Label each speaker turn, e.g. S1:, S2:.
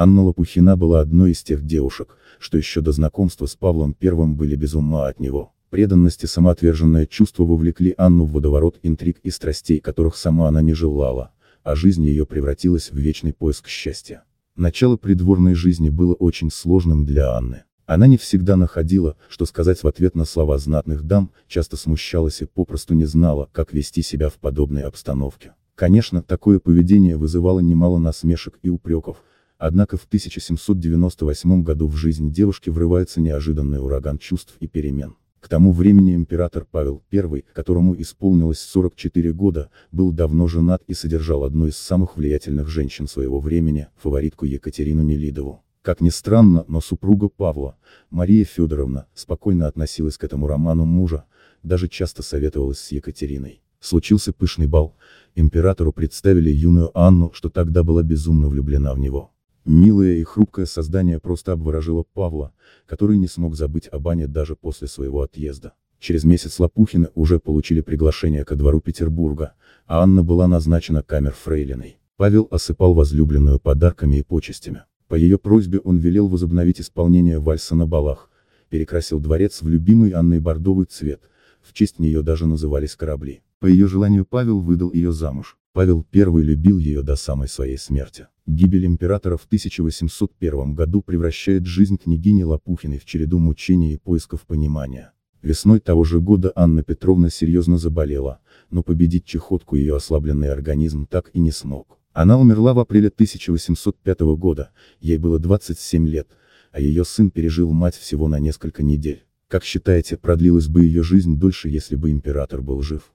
S1: Анна Лопухина была одной из тех девушек, что еще до знакомства с Павлом I были без ума от него. Преданность и самоотверженное чувство вовлекли Анну в водоворот интриг и страстей, которых сама она не желала, а жизнь ее превратилась в вечный поиск счастья. Начало придворной жизни было очень сложным для Анны. Она не всегда находила, что сказать в ответ на слова знатных дам, часто смущалась и попросту не знала, как вести себя в подобной обстановке. Конечно, такое поведение вызывало немало насмешек и упреков, однако в 1798 году в жизнь девушки врывается неожиданный ураган чувств и перемен. К тому времени император Павел I, которому исполнилось 44 года, был давно женат и содержал одну из самых влиятельных женщин своего времени, фаворитку Екатерину Нелидову. Как ни странно, но супруга Павла, Мария Федоровна, спокойно относилась к этому роману мужа, даже часто советовалась с Екатериной. Случился пышный бал, императору представили юную Анну, что тогда была безумно влюблена в него. Милое и хрупкое создание просто обворожило Павла, который не смог забыть об Ане даже после своего отъезда. Через месяц Лопухины уже получили приглашение ко двору Петербурга, а Анна была назначена камер фрейлиной. Павел осыпал возлюбленную подарками и почестями. По ее просьбе он велел возобновить исполнение вальса на балах, перекрасил дворец в любимый Анной бордовый цвет, в честь нее даже назывались корабли. По ее желанию Павел выдал ее замуж. Павел I любил ее до самой своей смерти. Гибель императора в 1801 году превращает жизнь княгини Лопухиной в череду мучений и поисков понимания. Весной того же года Анна Петровна серьезно заболела, но победить чехотку ее ослабленный организм так и не смог. Она умерла в апреле 1805 года, ей было 27 лет, а ее сын пережил мать всего на несколько недель. Как считаете, продлилась бы ее жизнь дольше, если бы император был жив?